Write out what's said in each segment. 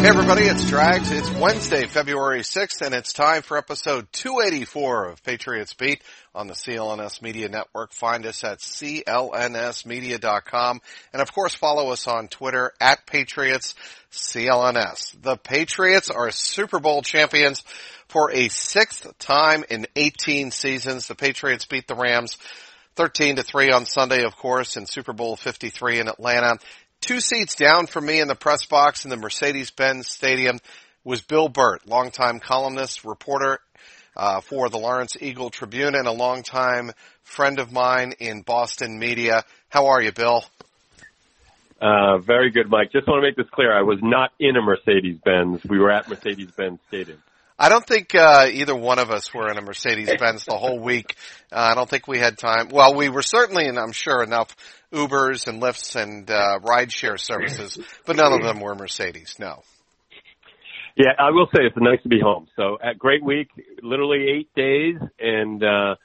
Hey everybody, it's Drags. It's Wednesday, February 6th, and it's time for episode 284 of Patriots Beat on the CLNS Media Network. Find us at clnsmedia.com, and of course follow us on Twitter at Patriots CLNS. The Patriots are Super Bowl champions for a sixth time in 18 seasons. The Patriots beat the Rams 13 to 3 on Sunday, of course, in Super Bowl 53 in Atlanta. Two seats down from me in the press box in the Mercedes-Benz Stadium was Bill Burt, longtime columnist, reporter uh, for the Lawrence Eagle Tribune, and a longtime friend of mine in Boston media. How are you, Bill? Uh, very good, Mike. Just want to make this clear. I was not in a Mercedes-Benz. We were at Mercedes-Benz Stadium. I don't think uh, either one of us were in a Mercedes Benz the whole week. Uh, I don't think we had time. Well, we were certainly, and I'm sure, enough Ubers and Lyfts and uh, rideshare services, but none of them were Mercedes. No. Yeah, I will say it's nice to be home. So, at great week, literally eight days, and uh,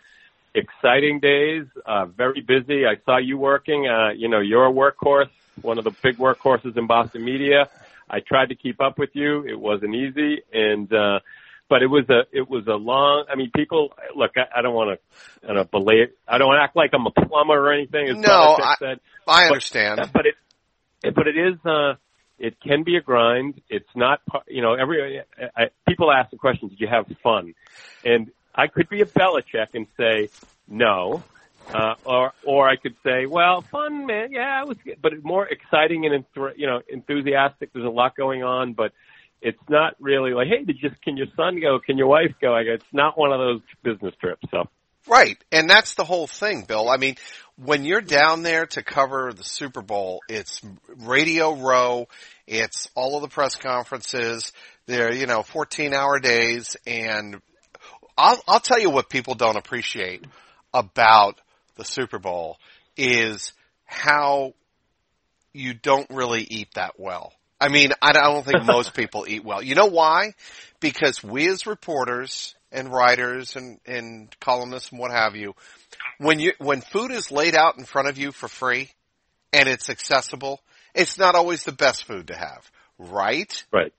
exciting days. Uh, very busy. I saw you working. Uh, you know, you're a workhorse, one of the big workhorses in Boston media. I tried to keep up with you. It wasn't easy, and uh, but it was a it was a long. I mean, people look. I, I don't want to, I don't belay. I don't act like I'm a plumber or anything. As no, I, said. I understand. But, but it, but it is. uh It can be a grind. It's not. You know, every I, people ask the question, "Did you have fun?" And I could be a Belichick and say no. Uh, or, or I could say, well, fun, man. Yeah, it was good, but more exciting and, you know, enthusiastic. There's a lot going on, but it's not really like, hey, did you, can your son go? Can your wife go? I go, it's not one of those business trips. So. Right. And that's the whole thing, Bill. I mean, when you're down there to cover the Super Bowl, it's Radio Row, it's all of the press conferences, they're, you know, 14 hour days, and I'll, I'll tell you what people don't appreciate about the Super Bowl is how you don't really eat that well. I mean, I don't think most people eat well. You know why? Because we as reporters and writers and, and columnists and what have you, when you, when food is laid out in front of you for free and it's accessible, it's not always the best food to have, right? Right.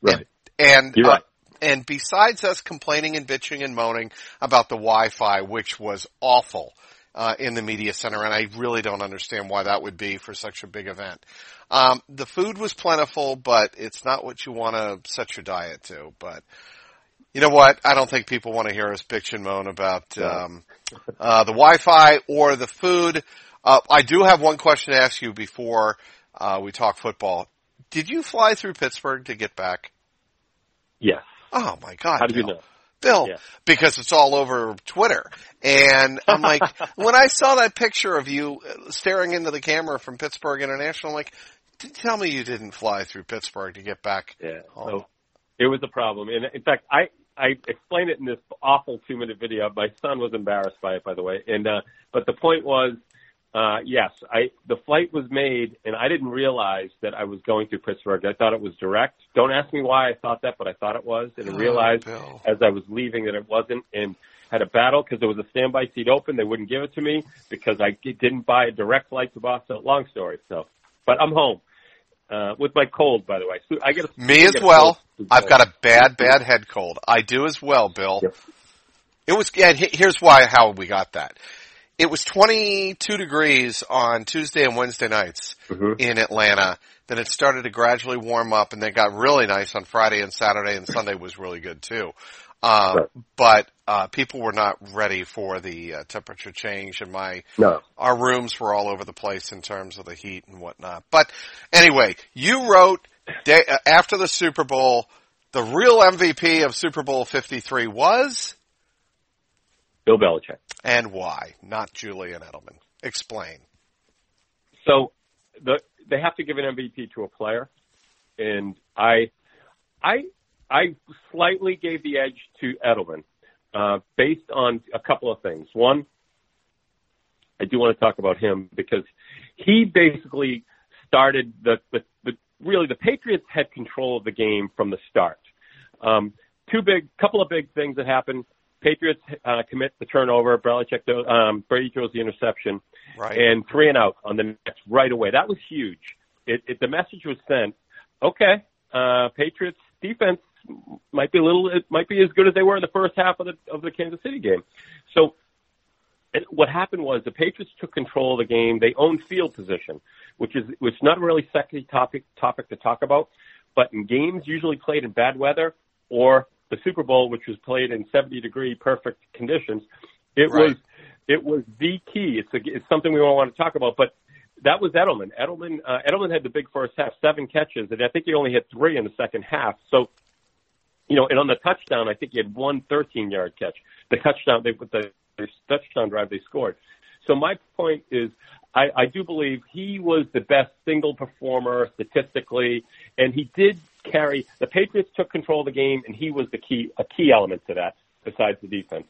Right. And, and, uh, right. and besides us complaining and bitching and moaning about the Wi-Fi, which was awful, uh, in the media center, and I really don't understand why that would be for such a big event. Um, the food was plentiful, but it's not what you want to set your diet to. But you know what? I don't think people want to hear us bitch and moan about um, uh, the Wi-Fi or the food. Uh, I do have one question to ask you before uh, we talk football. Did you fly through Pittsburgh to get back? Yes. Oh my God! How did you know? Bill, Yeah. because it's all over Twitter. And I'm like, when I saw that picture of you uh, staring into the camera from Pittsburgh International, I'm like, "D- tell me you didn't fly through Pittsburgh to get back. Yeah. home." So it was a problem. And in fact, I, I explained it in this awful two minute video. My son was embarrassed by it, by the way. And, uh, but the point was, uh, yes, I, the flight was made and I didn't realize that I was going through Pittsburgh. I thought it was direct. Don't ask me why I thought that, but I thought it was. And I Oh, realized Bill. as I was leaving that it wasn't and had a battle because there was a standby seat open. They wouldn't give it to me because I didn't buy a direct flight to Boston. Long story. So, but I'm home. Uh, with my cold, by the way. So I get a, Me I as well. I've got a bad, bad head cold. I do as well, Bill. It was, and here's why, how we got that. It was 22 degrees on Tuesday and Wednesday nights Mhm. in Atlanta. Then it started to gradually warm up and then got really nice on Friday and Saturday and Sunday was really good too. Um, Right. but, uh, people were not ready for the uh, temperature change and my, No. our rooms were all over the place in terms of the heat and whatnot. But anyway, you wrote day, uh, after the Super Bowl, the real MVP of Super Bowl 53 was Bill Belichick. and why, not Julian Edelman. Explain. So the they have to give an MVP to a player, and I, I, I slightly gave the edge to Edelman, uh, based on a couple of things. One, I do want to talk about him because he basically started the, the, the really the Patriots had control of the game from the start. Um, two big, couple of big things that happened. Patriots uh, commit the turnover. Belichick, um, Brady throws the interception, right. and three and out on the next right away. That was huge. It, it, the message was sent. Okay, uh, Patriots defense might be a little, it might be as good as they were in the first half of the of the Kansas City game. So what happened was the Patriots took control of the game. They owned field position, which is which is not really sexy topic topic to talk about. But in games usually played in bad weather or the Super Bowl, which was played in 70 degree perfect conditions, it right. was it was the key. It's a, it's something we all want to talk about, but that was Edelman. Edelman uh, Edelman had the big first half, seven catches, and I think he only had three in the second half. So, you know, and on the touchdown, I think he had one 13 yard catch. The touchdown they put the touchdown drive they scored. So my point is, I, I do believe he was the best single performer statistically, and he did carry. The Patriots took control of the game, and he was the key a key element to that. Besides the defense,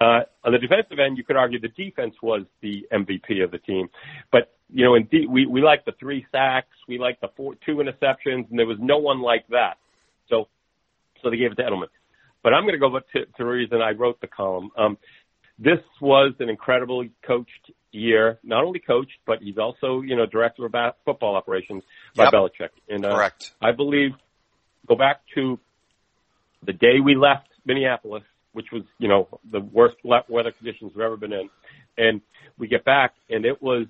uh, on the defensive end, you could argue the defense was the MVP of the team, but you know, indeed, we we like the three sacks, we like the four two interceptions, and there was no one like that. So, so they gave it to Edelman. But I'm going to go to, to the reason I wrote the column. Um, this was an incredibly coached year. Not only coached, but he's also, you know, director of football operations by yep. Belichick. And uh, correct. I believe go back to the day we left Minneapolis, which was, you know, the worst weather conditions we've ever been in, and we get back, and it was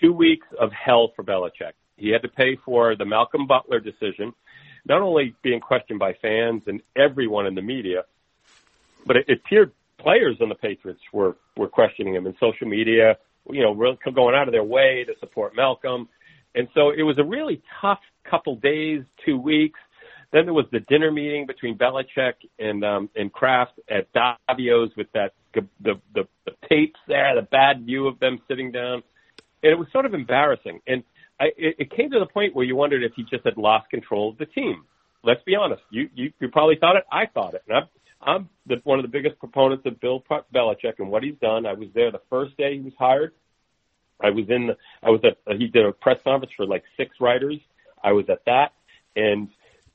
two weeks of hell for Belichick. He had to pay for the Malcolm Butler decision, not only being questioned by fans and everyone in the media, but it, it appeared players on the Patriots were were questioning him in social media, you know, really going out of their way to support Malcolm. And so it was a really tough couple days, two weeks. Then there was the dinner meeting between Belichick and um, and Kraft at Davio's with that the, the the tapes there, the bad view of them sitting down, and it was sort of embarrassing. And I, it, it came to the point where you wondered if he just had lost control of the team. Let's be honest. You you, you probably thought it. I thought it. And I've I'm the, one of the biggest proponents of Bill Belichick and what he's done. I was there the first day he was hired. I was in. The, I was at. He did a press conference for like six writers. I was at that, and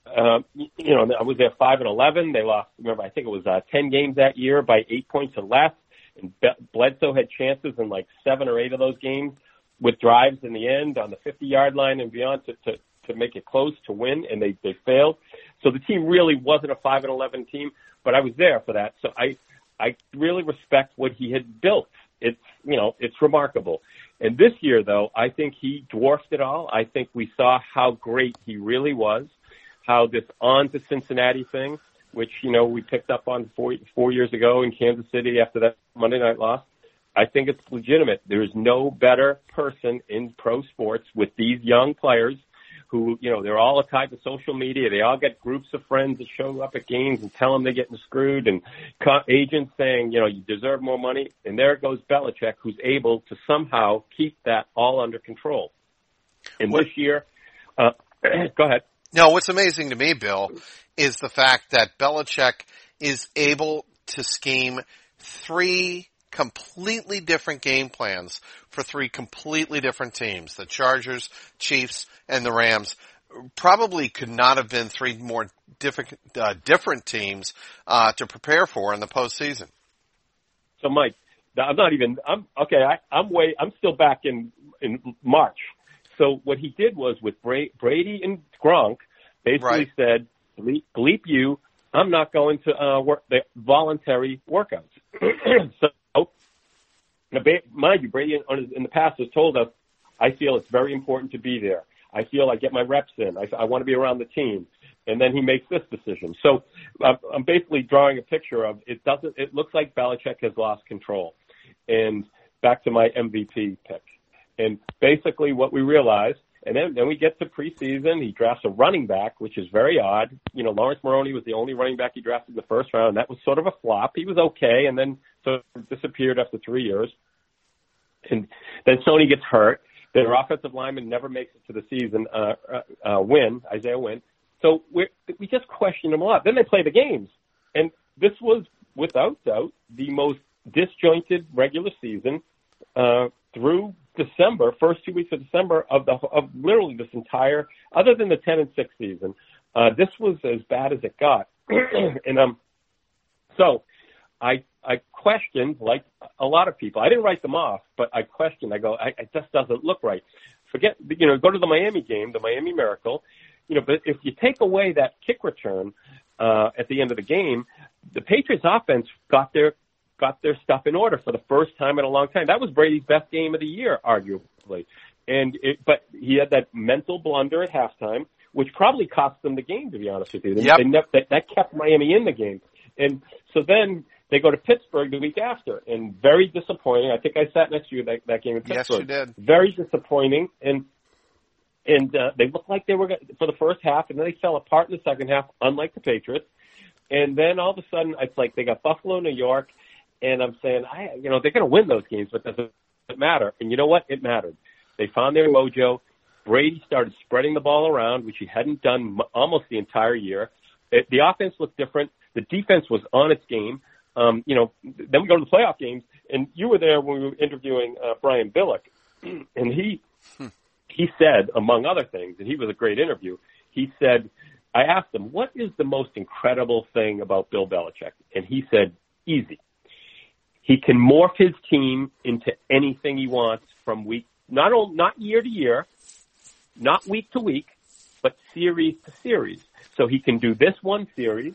um, you know, I was there five and eleven. They lost. Remember, I think it was uh, ten games that year by eight points or less. And Bledsoe had chances in like seven or eight of those games with drives in the end on the 50 yard line and beyond to, to to make it close to win, and they they failed. So the team really wasn't a five and eleven team but I was there for that. So I, I really respect what he had built. It's, you know, it's remarkable. And this year, though, I think he dwarfed it all. I think we saw how great he really was, how this on to Cincinnati thing, which, you know, we picked up on four, four years ago in Kansas City after that Monday night loss. I think it's legitimate. There is no better person in pro sports with these young players – who, you know, they're all tied to social media. They all get groups of friends that show up at games and tell them they're getting screwed and agents saying, you know, you deserve more money. And there goes Belichick, who's able to somehow keep that all under control. And what? this year, uh, go ahead. No, what's amazing to me, Bill, is the fact that Belichick is able to scheme three completely different game plans for three completely different teams. The Chargers, Chiefs, and the Rams probably could not have been three more different, uh, different teams, uh, to prepare for in the postseason. So Mike, I'm not even, I'm, okay, I, I'm way, I'm still back in, in March. So what he did was with Brady and Gronk, basically right. said, bleep, bleep you, I'm not going to uh, work the voluntary workouts. so mind you, Brady in the past has told us, I feel it's very important to be there. I feel I get my reps in. I, I want to be around the team. And then he makes this decision. So I'm basically drawing a picture of it doesn't, it looks like Belichick has lost control. And back to my MVP pick. And basically what we realized, and then, then we get to preseason, he drafts a running back, which is very odd. You know, Laurence Maroney was the only running back he drafted in the first round. And That was sort of a flop. He was okay and then sort of disappeared after three years. And then Sony gets hurt. Their offensive lineman never makes it to the season uh, uh, uh, Wynn, Isaiah Wynn. So we we just question them a lot. Then they play the games, and this was without doubt the most disjointed regular season uh, through December, first two weeks of December of the of literally this entire, other than the ten and six season. Uh, this was as bad as it got, and um, so I I questioned like a lot of people. I didn't write them off, but I questioned. I go, I, it just doesn't look right. Forget, you know, go to the Miami game, the Miami Miracle. You know, but if you take away that kick return uh, at the end of the game, the Patriots offense got their got their stuff in order for the first time in a long time. That was Brady's best game of the year, arguably. And it, but he had that mental blunder at halftime, which probably cost them the game. To be honest with you, yep. they never, that, that kept Miami in the game. And so then they go to Pittsburgh the week after, and very disappointing. I think I sat next to you that, that game in Pittsburgh. Yes, you did. Very disappointing, and and uh, they looked like they were for the first half, and then they fell apart in the second half, unlike the Patriots. And then all of a sudden, it's like they got Buffalo, New York, and I'm saying, I, you know, they're going to win those games, but does it matter? And you know what? It mattered. They found their mojo. Brady started spreading the ball around, which he hadn't done almost the entire year. It, the offense looked different. The defense was on its game. Um, you know, then we go to the playoff games, and you were there when we were interviewing uh, Brian Billick, and he hmm. he said, among other things, and he was a great interview. He said, I asked him, what is the most incredible thing about Bill Belichick? And he said, easy. He can morph his team into anything he wants from week, not all, not year to year, not week to week, but series to series. So he can do this one series,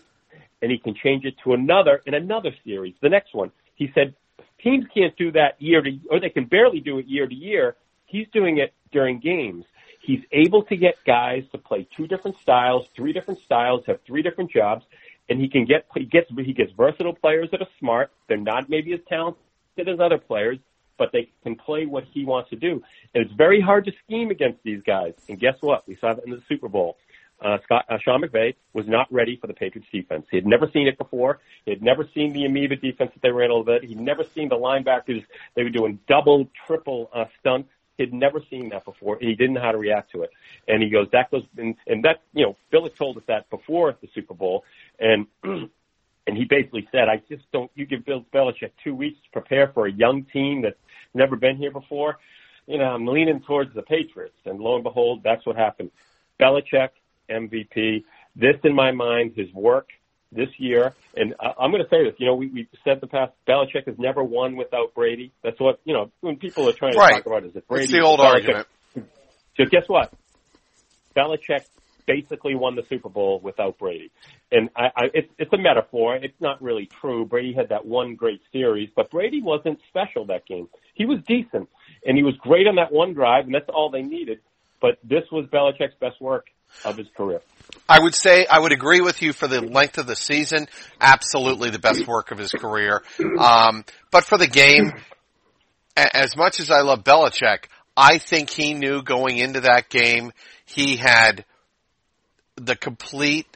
and he can change it to another in another series, the next one. He said teams can't do that year to, or they can barely do it year to year. He's doing it during games. He's able to get guys to play two different styles, three different styles, have three different jobs, and he can get he gets he gets versatile players that are smart. They're not maybe as talented as other players, but they can play what he wants to do. And it's very hard to scheme against these guys. And guess what? We saw that in the Super Bowl. Uh, Scott, uh, Sean McVay was not ready for the Patriots defense. He had never seen it before. He had never seen the amoeba defense that they ran over there. He'd never seen the linebackers. They were doing double, triple uh, stunts. He'd never seen that before. He didn't know how to react to it. And he goes, that goes, and, and that, you know, Billick told us that before the Super Bowl. And and he basically said, I just don't. You give Bill Belichick two weeks to prepare for a young team that's never been here before. You know, I'm leaning towards the Patriots, and lo and behold, that's what happened. Belichick MVP. This, in my mind, his work this year, and I, I'm going to say this. You know, we we said in the past, Belichick has never won without Brady. That's what you know. When people are trying to right. talk about, is it Brady? It's the old Belichick. argument. So guess what? Belichick basically won the Super Bowl without Brady. And I, I, it's, it's a metaphor. It's not really true. Brady had that one great series, but Brady wasn't special that game. He was decent, and he was great on that one drive, and that's all they needed. But this was Belichick's best work of his career. I would say I would agree with you for the length of the season. Absolutely the best work of his career. Um, but for the game, as much as I love Belichick, I think he knew going into that game he had the complete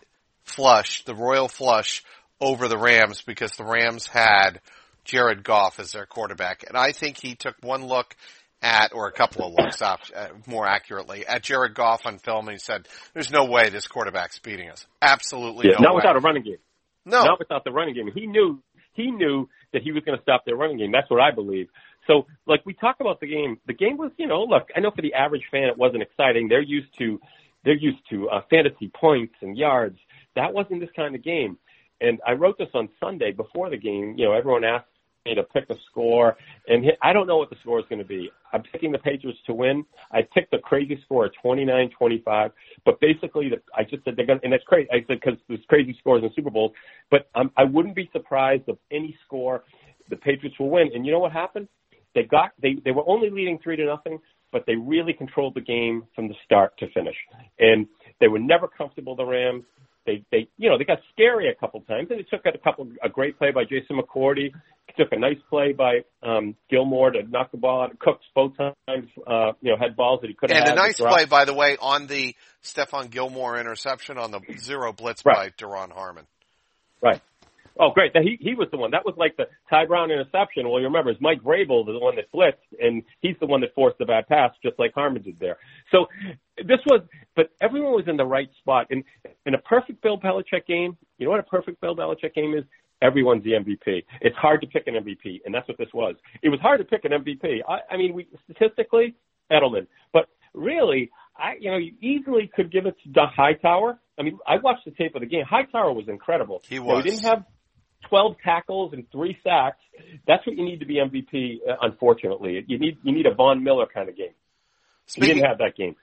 flush, the royal flush over the Rams because the Rams had Jared Goff as their quarterback. And I think he took one look at, or a couple of looks up, uh, more accurately, at Jared Goff on film and he said, there's no way this quarterback's beating us. Absolutely yeah, no Not way. without a running game. No. Not without the running game. He knew, he knew that he was going to stop their running game. That's what I believe. So, like we talk about the game, the game was, you know, look, I know for the average fan it wasn't exciting. They're used to they're used to uh, fantasy points and yards. That wasn't this kind of game. And I wrote this on Sunday before the game. You know, everyone asked to pick a score, and I don't know what the score is going to be. I'm picking the Patriots to win. I picked the crazy score of 29-25, but basically, the, I just said they're going, to and that's crazy. I said because there's crazy scores in Super Bowls, but um, I wouldn't be surprised if any score the Patriots will win. And you know what happened? They got they they were only leading three to nothing, but they really controlled the game from the start to finish. And they were never comfortable, the Rams. They, they, you know, they got scary a couple times, and they took a couple, a great play by Jason McCourty, took a nice play by um, Gilmore to knock the ball out. of Cooks both times, uh, you know, had balls that he could have. And had a nice play, by the way, on the Stephon Gilmore interception on the zero blitz right. by Duron Harmon. Right. Oh, great. He he was the one. That was like the Ty Brown interception. Well, you remember, it's Mike Vrabel, the one that blitzed, and he's the one that forced the bad pass, just like Harmon did there. So this was, but everyone was in the right spot. And in a perfect Bill Belichick game, you know what a perfect Bill Belichick game is? Everyone's the MVP. It's hard to pick an MVP, and that's what this was. It was hard to pick an MVP. I, I mean, we statistically, Edelman, but really, I you know, you easily could give it to Hightower. I mean, I watched the tape of the game. Hightower was incredible. He was. You know, he didn't have 12 tackles and three sacks. That's what you need to be MVP. Uh, unfortunately, you need you need a Von Miller kind of game. Speaking, he didn't have that game.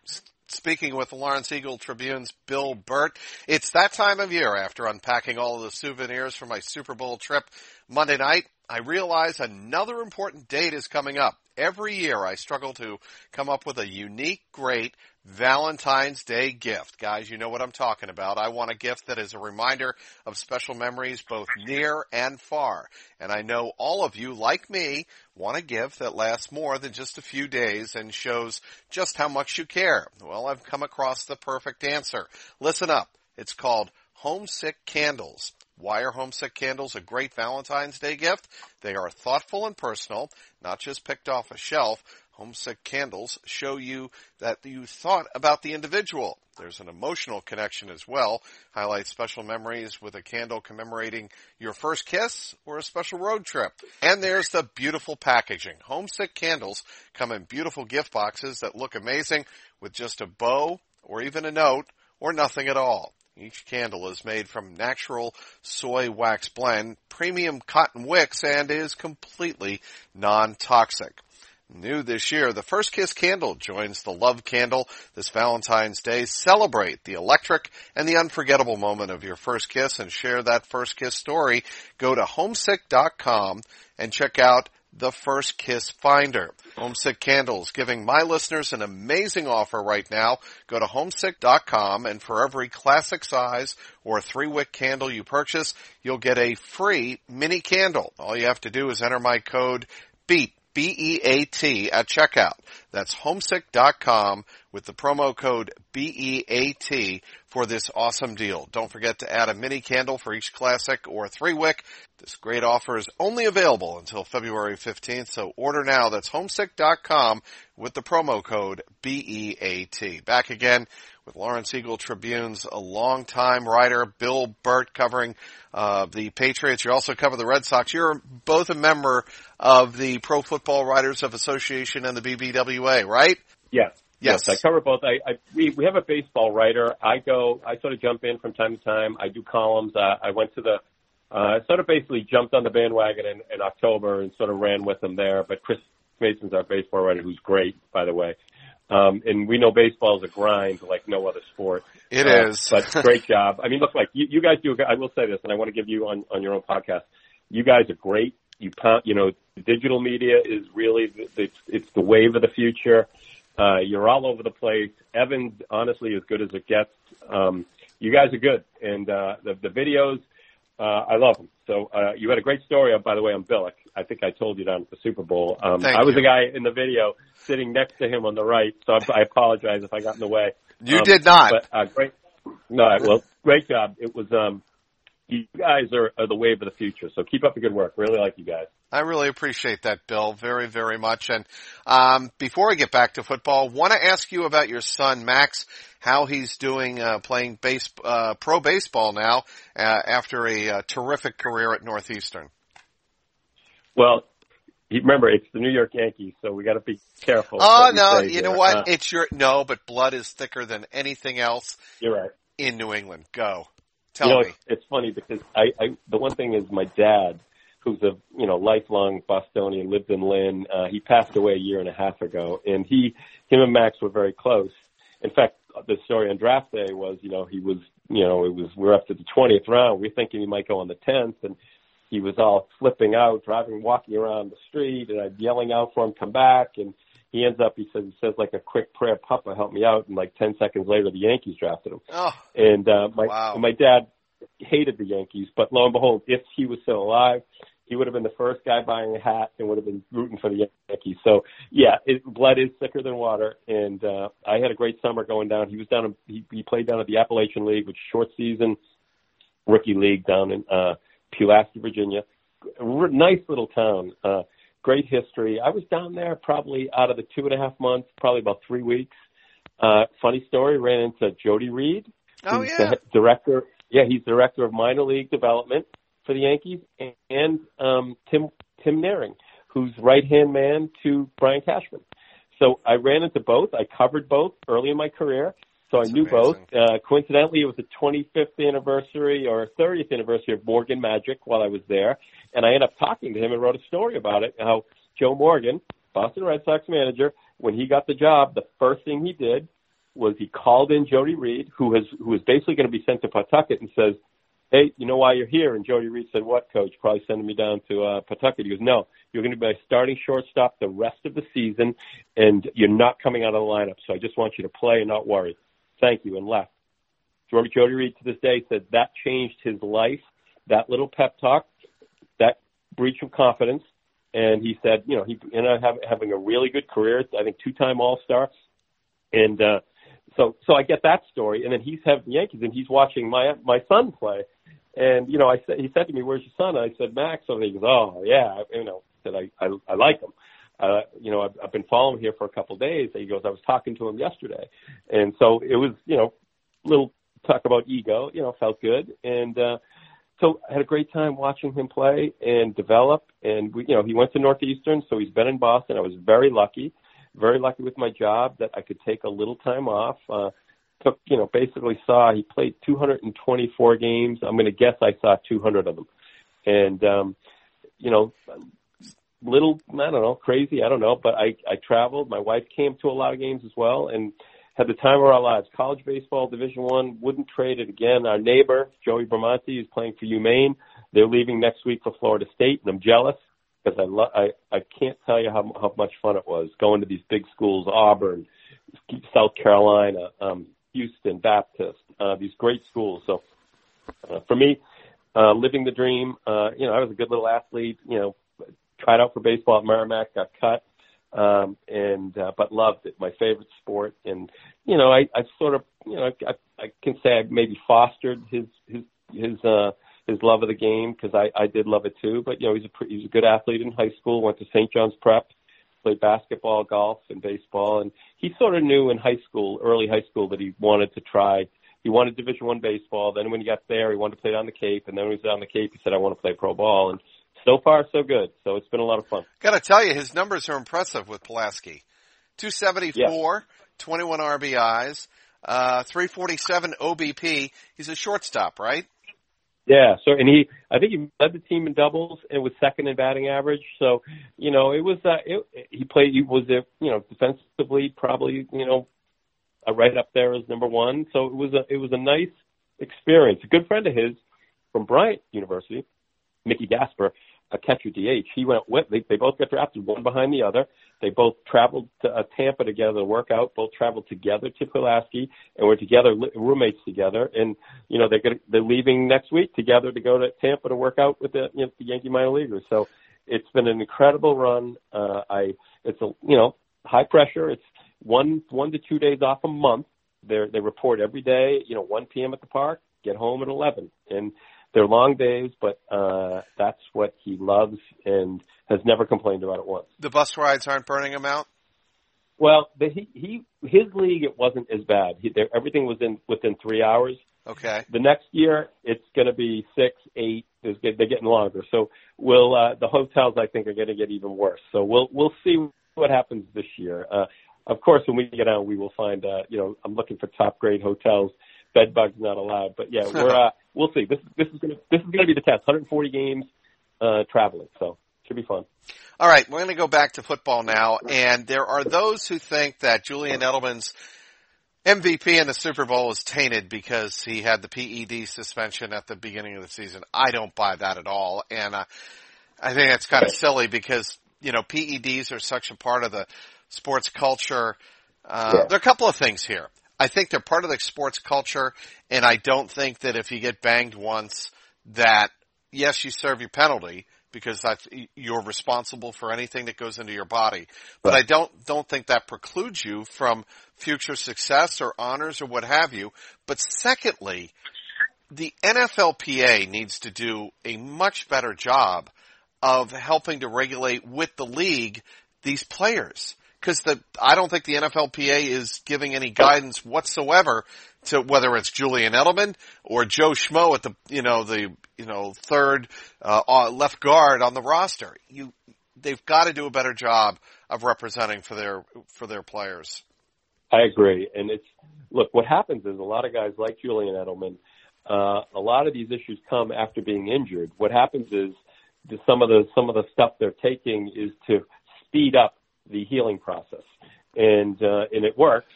Speaking with the Lawrence Eagle Tribune's Bill Burt, it's that time of year after unpacking all of the souvenirs from my Super Bowl trip Monday night. I realize another important date is coming up. Every year I struggle to come up with a unique, great Valentine's Day gift. Guys, you know what I'm talking about. I want a gift that is a reminder of special memories both near and far. And I know all of you, like me, want a gift that lasts more than just a few days and shows just how much you care. Well, I've come across the perfect answer. Listen up. It's called Homesick Candles. Why are homesick candles a great Valentine's Day gift? They are thoughtful and personal, not just picked off a shelf. Homesick candles show you that you thought about the individual. There's an emotional connection as well. Highlight special memories with a candle commemorating your first kiss or a special road trip. And there's the beautiful packaging. Homesick candles come in beautiful gift boxes that look amazing with just a bow or even a note or nothing at all. Each candle is made from natural soy wax blend, premium cotton wicks, and is completely non-toxic. New this year, the First Kiss candle joins the Love Candle this Valentine's Day. Celebrate the electric and the unforgettable moment of your first kiss and share that first kiss story. Go to homesick.com and check out the First Kiss Finder. Homesick Candles giving my listeners an amazing offer right now. Go to homesick.com and for every classic size or three wick candle you purchase, you'll get a free mini candle. All you have to do is enter my code BEAT B-E-A-T at checkout. That's homesick.com with the promo code B-E-A-T for this awesome deal. Don't forget to add a mini candle for each classic or three wick. This great offer is only available until February 15th, so order now. That's homesick.com with the promo code B-E-A-T. Back again with Lawrence Eagle Tribune's a longtime writer, Bill Burt, covering uh, the Patriots. You also cover the Red Sox. You're both a member of the Pro Football Writers of Association and the BBWA, right? Yes. Yes. yes, I cover both. I, I we we have a baseball writer. I go. I sort of jump in from time to time. I do columns. Uh, I went to the. Uh, sort of basically jumped on the bandwagon in, in October and sort of ran with them there. But Chris Mason's our baseball writer, who's great, by the way. Um, and we know baseball is a grind like no other sport. It uh, is. but great job. I mean, look, like you, you guys do. I will say this, and I want to give you on on your own podcast. You guys are great. You pound, you know, digital media is really it's it's the wave of the future. Uh, you're all over the place. Evan's honestly as good as it gets. Um, you guys are good, and uh, the the videos. Uh, I love them. So uh, you had a great story, by the way, on Billick. I think I told you that at the Super Bowl. Um, I was you. the guy in the video sitting next to him on the right, so I, I apologize if I got in the way. You um, did not. But uh, great. No, well, great job. It was. Um, you guys are, are the wave of the future, so keep up the good work. Really like you guys. I really appreciate that, Bill, very, very much. And um, before I get back to football, want to ask you about your son Max, how he's doing uh, playing base, uh, pro baseball now uh, after a uh, terrific career at Northeastern. Well, remember it's the New York Yankees, so we got to be careful. Oh no, you here. know what? Uh, it's your no, but blood is thicker than anything else. You're right. In New England, go. Tell you know, me. It's, it's funny because I, I the one thing is my dad, who's a you know lifelong Bostonian, lived in Lynn. Uh, he passed away a year and a half ago, and he, him and Max were very close. In fact, the story on draft day was, you know, he was, you know, it was we're up to the twentieth round. We're thinking he might go on the tenth, and he was all flipping out, driving, walking around the street, and I'm yelling out for him, come back, and he ends up, he says, he says like a quick prayer, Papa, help me out, and like ten seconds later, the Yankees drafted him. Oh, And uh, my Wow. my dad hated the Yankees, but lo and behold, if he was still alive, he would have been the first guy buying a hat and would have been rooting for the Yankees. So yeah, it, blood is thicker than water, and uh, I had a great summer going down. He was down, he, he played down at the Appalachian League, which is short season rookie league down in uh, Pulaski, Virginia. Nice little town. Uh, great history. I was down there probably out of the two and a half months, probably about three weeks. Uh, funny story, ran into Jody Reed. Oh yeah. director. Yeah, he's director of minor league development for the Yankees, and um, Tim Tim Naehring, who's right hand man to Brian Cashman. So I ran into both. I covered both early in my career. So That's I knew amazing. both. Uh, coincidentally, it was the 25th anniversary or 30th anniversary of Morgan Magic while I was there. And I ended up talking to him and wrote a story about it, how Joe Morgan, Boston Red Sox manager, when he got the job, the first thing he did was he called in Jody Reed, who has who is basically going to be sent to Pawtucket, and says, "Hey, you know why you're here?" And Jody Reed said, "What, coach? Probably sending me down to uh, Pawtucket." He goes, "No, you're going to be my starting shortstop the rest of the season, and you're not coming out of the lineup. So I just want you to play and not worry. Thank you." And left. Jody Jody Reed to this day said that changed his life. That little pep talk, that breach of confidence, and he said, you know, he ended up having a really good career. I think two-time All-Star, and uh, so so I get that story. And then he's having the Yankees, and he's watching my my son play. And you know, I said he said to me, "Where's your son?" And I said, "Max." And he goes, "Oh yeah," you know, said I I, I like him. Uh, you know, I've, I've been following him here for a couple of days. He goes, I was talking to him yesterday, and so it was, you know, little talk about ego. You know, felt good, and uh, so I had a great time watching him play and develop. And we, you know, he went to Northeastern, so he's been in Boston. I was very lucky, very lucky with my job that I could take a little time off. Uh, took, you know, basically saw he played 224 games. I'm going to guess I saw 200 of them, and um, you know, little I don't know, crazy, I don't know, but I I traveled. My wife came to a lot of games as well, and had the time of our lives. College baseball, Division One, wouldn't trade it again. Our neighbor Joey Bramante is playing for UMaine. They're leaving next week for Florida State, and I'm jealous because I lo- I I can't tell you how how much fun it was going to these big schools, Auburn, South Carolina, um, Houston Baptist, uh, these great schools. So uh, for me, uh, living the dream. Uh, you know, I was a good little athlete. You know, tried out for baseball at Merrimack, got cut um, and uh, but loved it. My favorite sport, and you know, I, I sort of, you know, I, I can say I maybe fostered his his his uh, his love of the game because I I did love it too. But you know, he's a he's a good athlete in high school. Went to St. John's Prep, played basketball, golf, and baseball, and he sort of knew in high school, early high school, that he wanted to try. He wanted Division One baseball. Then when he got there, he wanted to play on the Cape, and then when he was on the Cape, he said, "I want to play pro ball." And so far so good. So it's been a lot of fun. Got to tell you, his numbers are impressive with Pulaski. 274, yeah. 21 RBIs, uh, 347 OBP. He's a shortstop, right? Yeah. So, and he, I think he led the team in doubles and was second in batting average. So, you know, it was, uh, it, he played, he was, a, you know, defensively probably, you know, uh, right up there as number one. So it was a, it was a nice experience. A good friend of his from Bryant University, Mickey Gasper, a catcher DH. He went with they, they both got drafted one behind the other. They both traveled to uh, Tampa together to work out. Both traveled together to Pulaski and were together roommates together. And you know they're gonna, they're leaving next week together to go to Tampa to work out with the, you know, the Yankee minor leaguers. So it's been an incredible run. Uh, I it's a you know high pressure. It's one one to two days off a month. They they report every day. You know 1 p.m. at the park. Get home at 11 and they're long days, but uh, that's what he loves and has never complained about it once. The bus rides aren't burning him out. Well, the, he he his league it wasn't as bad. He, there, everything was in within three hours. Okay. The next year it's going to be six, eight. They're getting longer. So we'll uh, the hotels I think are going to get even worse. So we'll we'll see what happens this year. Uh, of course, when we get out, we will find. Uh, you know, I'm looking for top grade hotels bed bugs not allowed. But yeah, we're uh, we'll see. This this is gonna this is gonna be the test. 140 games uh, traveling, so should be fun. All right, we're going to go back to football now, and there are those who think that Julian Edelman's MVP in the Super Bowl is tainted because he had the PED suspension at the beginning of the season. I don't buy that at all, and uh, I think that's kind of silly because you know PEDs are such a part of the sports culture. Uh, yeah. There are a couple of things here. I think they're part of the sports culture, and I don't think that if you get banged once, that yes, you serve your penalty because that's you're responsible for anything that goes into your body. But right. I don't don't think that precludes you from future success or honors or what have you. But secondly, the NFLPA needs to do a much better job of helping to regulate with the league these players. Cause the, I don't think the NFLPA is giving any guidance whatsoever to whether it's Julian Edelman or Joe Schmo at the, you know, the, you know, third, uh, left guard on the roster. You, they've got to do a better job of representing for their, for their players. I agree. And it's, look, what happens is a lot of guys like Julian Edelman, uh, a lot of these issues come after being injured. What happens is some of the some of the stuff they're taking is to speed up the healing process, and uh, and it works.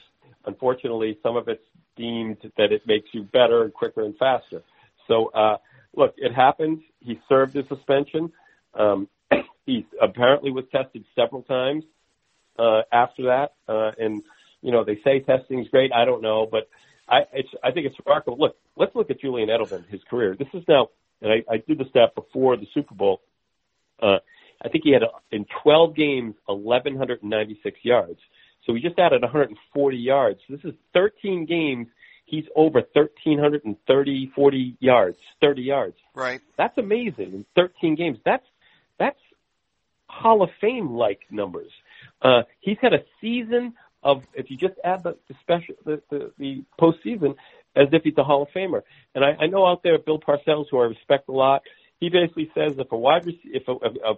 Unfortunately, some of it's deemed that it makes you better and quicker and faster. So, uh, look, it happened. He served his suspension. Um, he apparently was tested several times uh, after that, uh, and you know they say testing is great. I don't know, but I it's, I think it's remarkable. Look, let's look at Julian Edelman, his career. This is now, and I, I did the stat before the Super Bowl. Uh, I think he had a, in 12 games 1,196 yards. So he just added 140 yards. This is 13 games. He's over 1,330, 40 yards, 30 yards. Right. That's amazing in 13 games. That's that's Hall of Fame like numbers. Uh, he's had a season of if you just add the, the special the, the the postseason as if he's a Hall of Famer. And I, I know out there Bill Parcells, who I respect a lot, he basically says if a wide rec- if a, a, a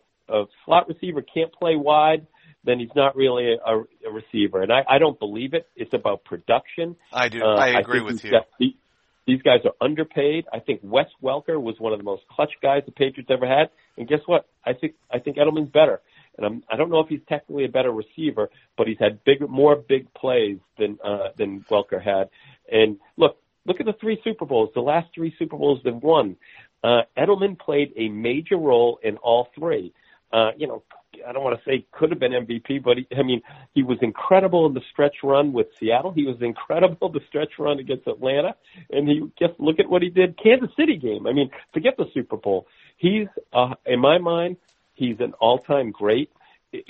slot receiver can't play wide, then he's not really a, a receiver. And I, I don't believe it. It's about production. I do. Uh, I agree I with you. Got, he, these guys are underpaid. I think Wes Welker was one of the most clutch guys the Patriots ever had. And guess what? I think I think Edelman's better. And I'm, I don't know if he's technically a better receiver, but he's had bigger, more big plays than uh, than Welker had. And look, look at the three Super Bowls. The last three Super Bowls they've won. Uh, Edelman played a major role in all three. Uh, you know, I don't want to say could have been MVP, but he, I mean, he was incredible in the stretch run with Seattle. He was incredible the stretch run against Atlanta, and he just look at what he did Kansas City game. I mean, forget the Super Bowl. He's, uh, in my mind, he's an all-time great.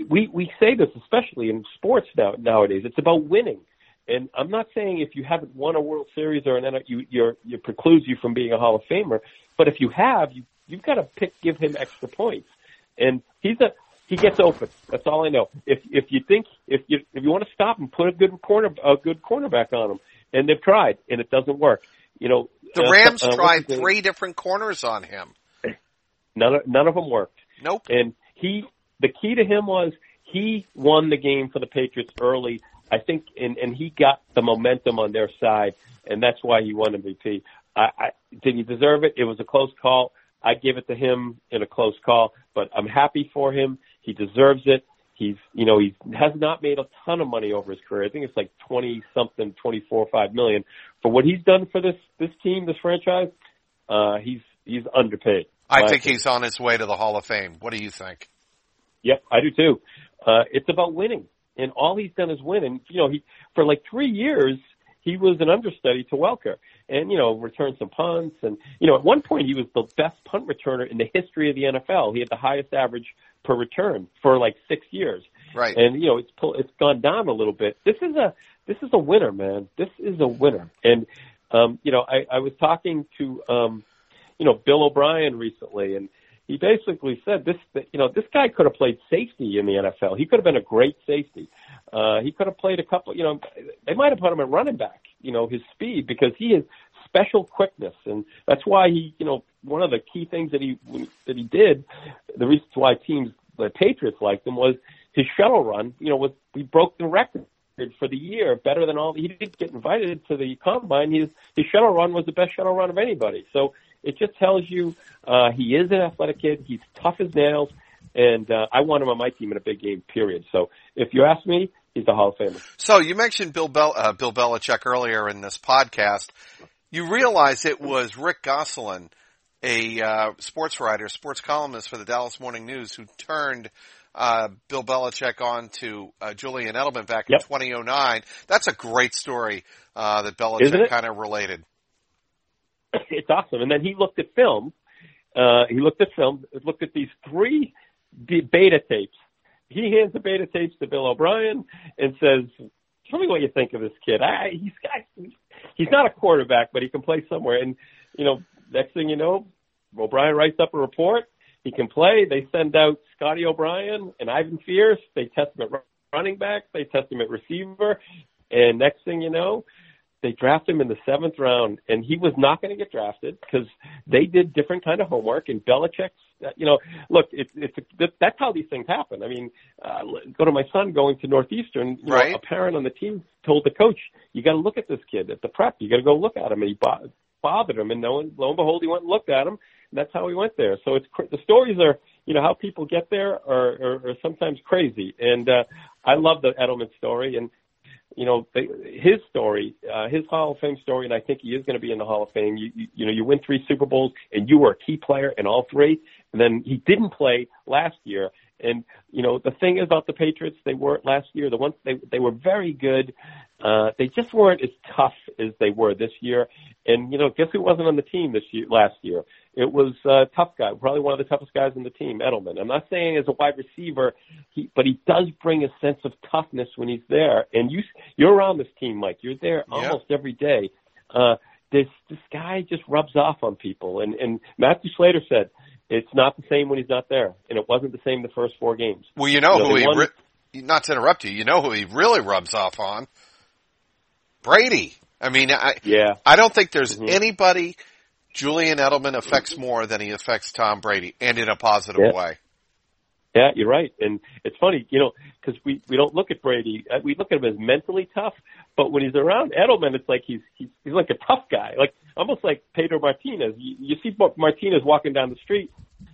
We we say this especially in sports now nowadays. It's about winning. And I'm not saying if you haven't won a World Series or an you you're, you precludes you from being a Hall of Famer, but if you have, you you've got to pick give him extra points. And he's a he gets open. That's all I know. If if you think if you if you want to stop him, put a good corner a good cornerback on him. And they've tried, and it doesn't work. You know, the uh, Rams uh, uh, tried three different corners on him. None of, none of them worked. Nope. And he the key to him was he won the game for the Patriots early. I think, and and he got the momentum on their side, and that's why he won MVP. I, I did he deserve it? It was a close call. I give it to him in a close call, but I'm happy for him. He deserves it. He's, you know, he has not made a ton of money over his career. I think it's like 20 something, 24, or 5 million for what he's done for this, this team, this franchise. Uh, he's, he's underpaid. I think opinion. he's on his way to the Hall of Fame. What do you think? Yep, I do too. Uh, it's about winning and all he's done is win. And, you know, he, for like three years, he was an understudy to Welker and, you know, returned some punts. And, you know, at one point he was the best punt returner in the history of the NFL. He had the highest average per return for like six years. Right. And, you know, it's, it's gone down a little bit. This is a, this is a winner, man. This is a winner. And, um, you know, I, I was talking to, um, you know, Bill O'Brien recently and, he basically said this, you know, this guy could have played safety in the NFL. He could have been a great safety. Uh, he could have played a couple, you know, they might have put him at running back, you know, his speed because he has special quickness. And that's why he, you know, one of the key things that he, that he did, the reason why teams, the Patriots liked him was his shuttle run, you know, was, he broke the record for the year, better than all. He didn't get invited to the combine. His his shuttle run was the best shuttle run of anybody. So it just tells you uh, he is an athletic kid. He's tough as nails, and uh, I want him on my team in a big game. Period. So if you ask me, he's a Hall of Famer. So you mentioned Bill Bel- uh, Bill Belichick earlier in this podcast. You realize it was Rick Gosselin, a uh, sports writer, sports columnist for the Dallas Morning News, who turned uh, Bill Belichick on to uh, Julian Edelman back yep. in 2009. That's a great story uh, that Belichick kind of related. it's awesome. And then he looked at film. Uh, he looked at film, looked at these three beta tapes. He hands the beta tapes to Bill O'Brien and says, "Tell me what you think of this kid. I, he's got, he's not a quarterback, but he can play somewhere." And you know, next thing you know, O'Brien writes up a report. He can play. They send out Scotty O'Brien and Ivan Fears. They test him at running back. They test him at receiver. And next thing you know, they draft him in the seventh round, and he was not going to get drafted because they did different kind of homework. And Belichick's, uh, you know, look, it's it's that's how these things happen. I mean, uh, go to my son going to Northeastern. You right. know, a parent on the team told the coach, "You got to look at this kid at the prep. You got to go look at him." And he bo- bothered him, and no one, lo and behold, he went and looked at him. And that's how he went there. So it's the stories are, you know, how people get there are, are, are sometimes crazy. And uh, I love the Edelman story, and you know, his story, uh, his Hall of Fame story, and I think he is going to be in the Hall of Fame. You, you, you know, you win three Super Bowls, and you were a key player in all three. And then he didn't play last year. And you know, the thing about the Patriots, they weren't last year. The ones they they were very good. Uh, they just weren't as tough as they were this year. And you know, guess who wasn't on the team this year? Last year, it was a tough guy, probably one of the toughest guys on the team, Edelman. I'm not saying as a wide receiver, he, but he does bring a sense of toughness when he's there. And you, you're around this team, Mike. You're there almost every day. Uh, this this guy just rubs off on people. And and Matthew Slater said it's not the same when he's not there, and it wasn't the same the first four games. Well, you know, you know who he. Won... Re- not to interrupt you, you know who he really rubs off on. Brady. I mean, I yeah. I don't think there's mm-hmm. anybody Julian Edelman affects more than he affects Tom Brady, and in a positive yeah. way. Yeah, you're right, and it's funny, you know, because we we don't look at Brady, uh, we look at him as mentally tough, but when he's around Edelman, it's like he's he's he's like a tough guy, like almost like Pedro Martinez. You, you see Martinez walking down the street,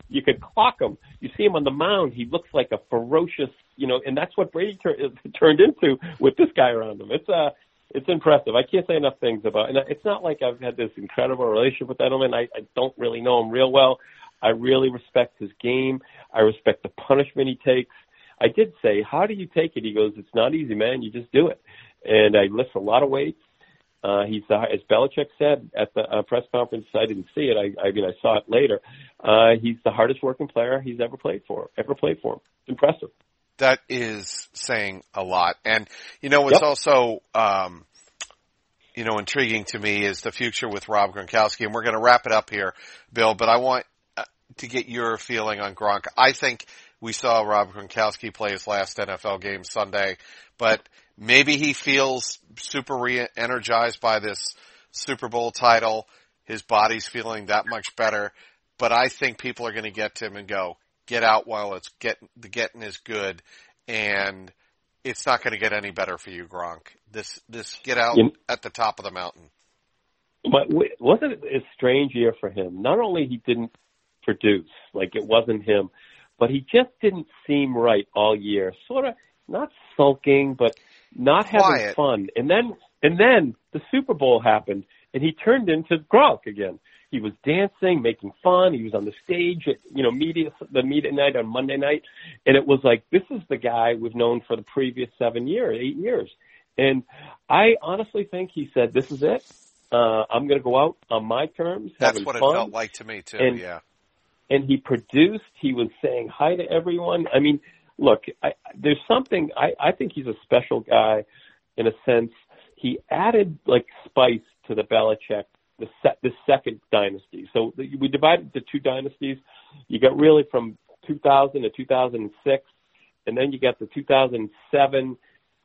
you could clock him. You see him on the mound, he looks like a ferocious, you know, and that's what Brady tur- turned into with this guy around him. It's uh it's impressive. I can't say enough things about, and it's not like I've had this incredible relationship with Edelman. I, I don't really know him real well. I really respect his game. I respect the punishment he takes. I did say, "How do you take it?" He goes, "It's not easy, man. You just do it." And I lift a lot of weights. Uh, he's the, as Belichick said at the uh, press conference. I didn't see it. I, I mean, I saw it later. Uh, he's the hardest working player he's ever played for. Ever played for him. It's impressive that is saying a lot. And you know what's yep. also um, you know intriguing to me is the future with Rob Gronkowski. And we're going to wrap it up here, Bill. But I want uh, to get your feeling on Gronk. I think we saw Rob Gronkowski play his last NFL game Sunday, but maybe he feels super re-energized by this Super Bowl title. His body's feeling that much better. But I think people are going to get to him and go, get out while it's getting the getting is good, and it's not going to get any better for you, Gronk. This this get out you, at the top of the mountain. But wasn't it a strange year for him? Not only he didn't produce, like it wasn't him, but he just didn't seem right all year. Sort of not sulking, but not having Quiet. fun. And then and then the Super Bowl happened, and he turned into Gronk again. He was dancing, making fun. He was on the stage at, you know, media, the media night on Monday night. And it was like, this is the guy we've known for the previous seven years, eight years. And I honestly think he said, this is it. Uh, I'm going to go out on my terms. That's what fun. it felt like to me too. And, yeah. And he produced. He was saying hi to everyone. I mean, look, I, there's something. I, I think he's a special guy, in a sense. He added like spice to the Belichick the set the second dynasty. So the, we divided the two dynasties. You got really from 2000 to 2006, and then you got the 2007.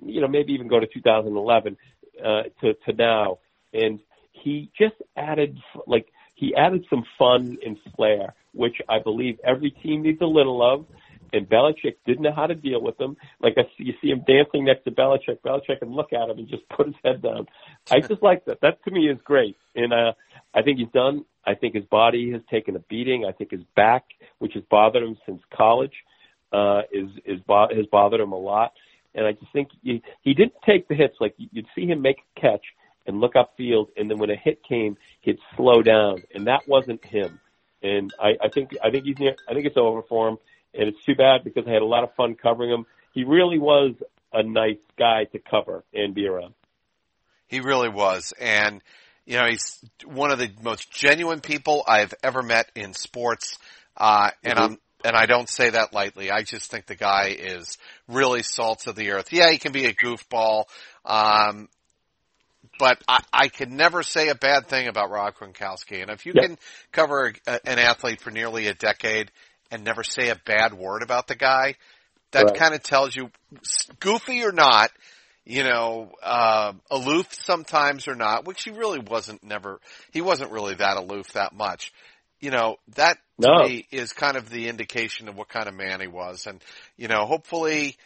You know, maybe even go to 2011 uh, to to now. And he just added like he added some fun and flair, which I believe every team needs a little of and Belichick didn't know how to deal with him. Like I see, you see him dancing next to Belichick. Belichick can look at him and just put his head down. I just like that. That to me is great, and uh, I think he's done. I think his body has taken a beating. I think his back, which has bothered him since college, uh, is is bo- has bothered him a lot. And I just think he, he didn't take the hits. Like you'd see him make a catch and look upfield, and then when a hit came, he'd slow down, and that wasn't him. And I, I think I think he's near. I think it's over for him and it's too bad because I had a lot of fun covering him. He really was a nice guy to cover and be around. He really was, and you know he's one of the most genuine people I've ever met in sports, uh, and mm-hmm. I'm and I don't say that lightly. I just think the guy is really salt of the earth. Yeah, he can be a goofball. Um, but I, I can never say a bad thing about Rob Gronkowski. And if you Yep. can cover a, an athlete for nearly a decade and never say a bad word about the guy, that Right. kind of tells you, goofy or not, you know, uh, aloof sometimes or not, which he really wasn't never, he wasn't really that aloof that much. You know, that to No. me is kind of the indication of what kind of man he was. And, you know, hopefully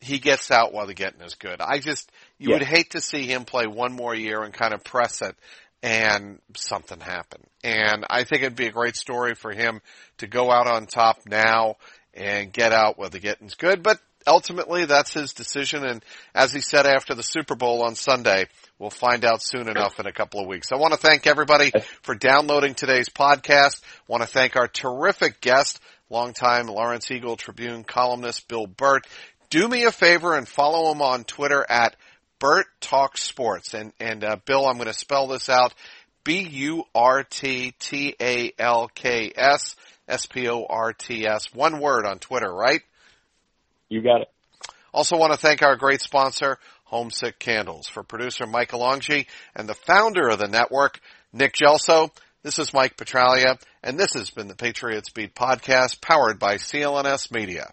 he gets out while the getting is good. I just, you Yeah. would hate to see him play one more year and kind of press it and something happened. And I think it'd be a great story for him to go out on top now and get out where the getting's good. But ultimately that's his decision. And as he said after the Super Bowl on Sunday, we'll find out soon enough in a couple of weeks. I want to thank everybody for downloading today's podcast. I want to thank our terrific guest, longtime Lawrence Eagle Tribune columnist Bill Burt. Do me a favor and follow him on Twitter at Burt Talk Sports. And, and, uh, Bill, I'm going to spell this out. B-U-R-T-T-A-L-K-S S-P-O-R-T-S. One word on Twitter, right? You got it. Also want to thank our great sponsor, Homesick Candles. For producer Mike Alongi and the founder of the network, Nick Gelso, this is Mike Petralia, and this has been the Patriots Beat podcast powered by CLNS Media.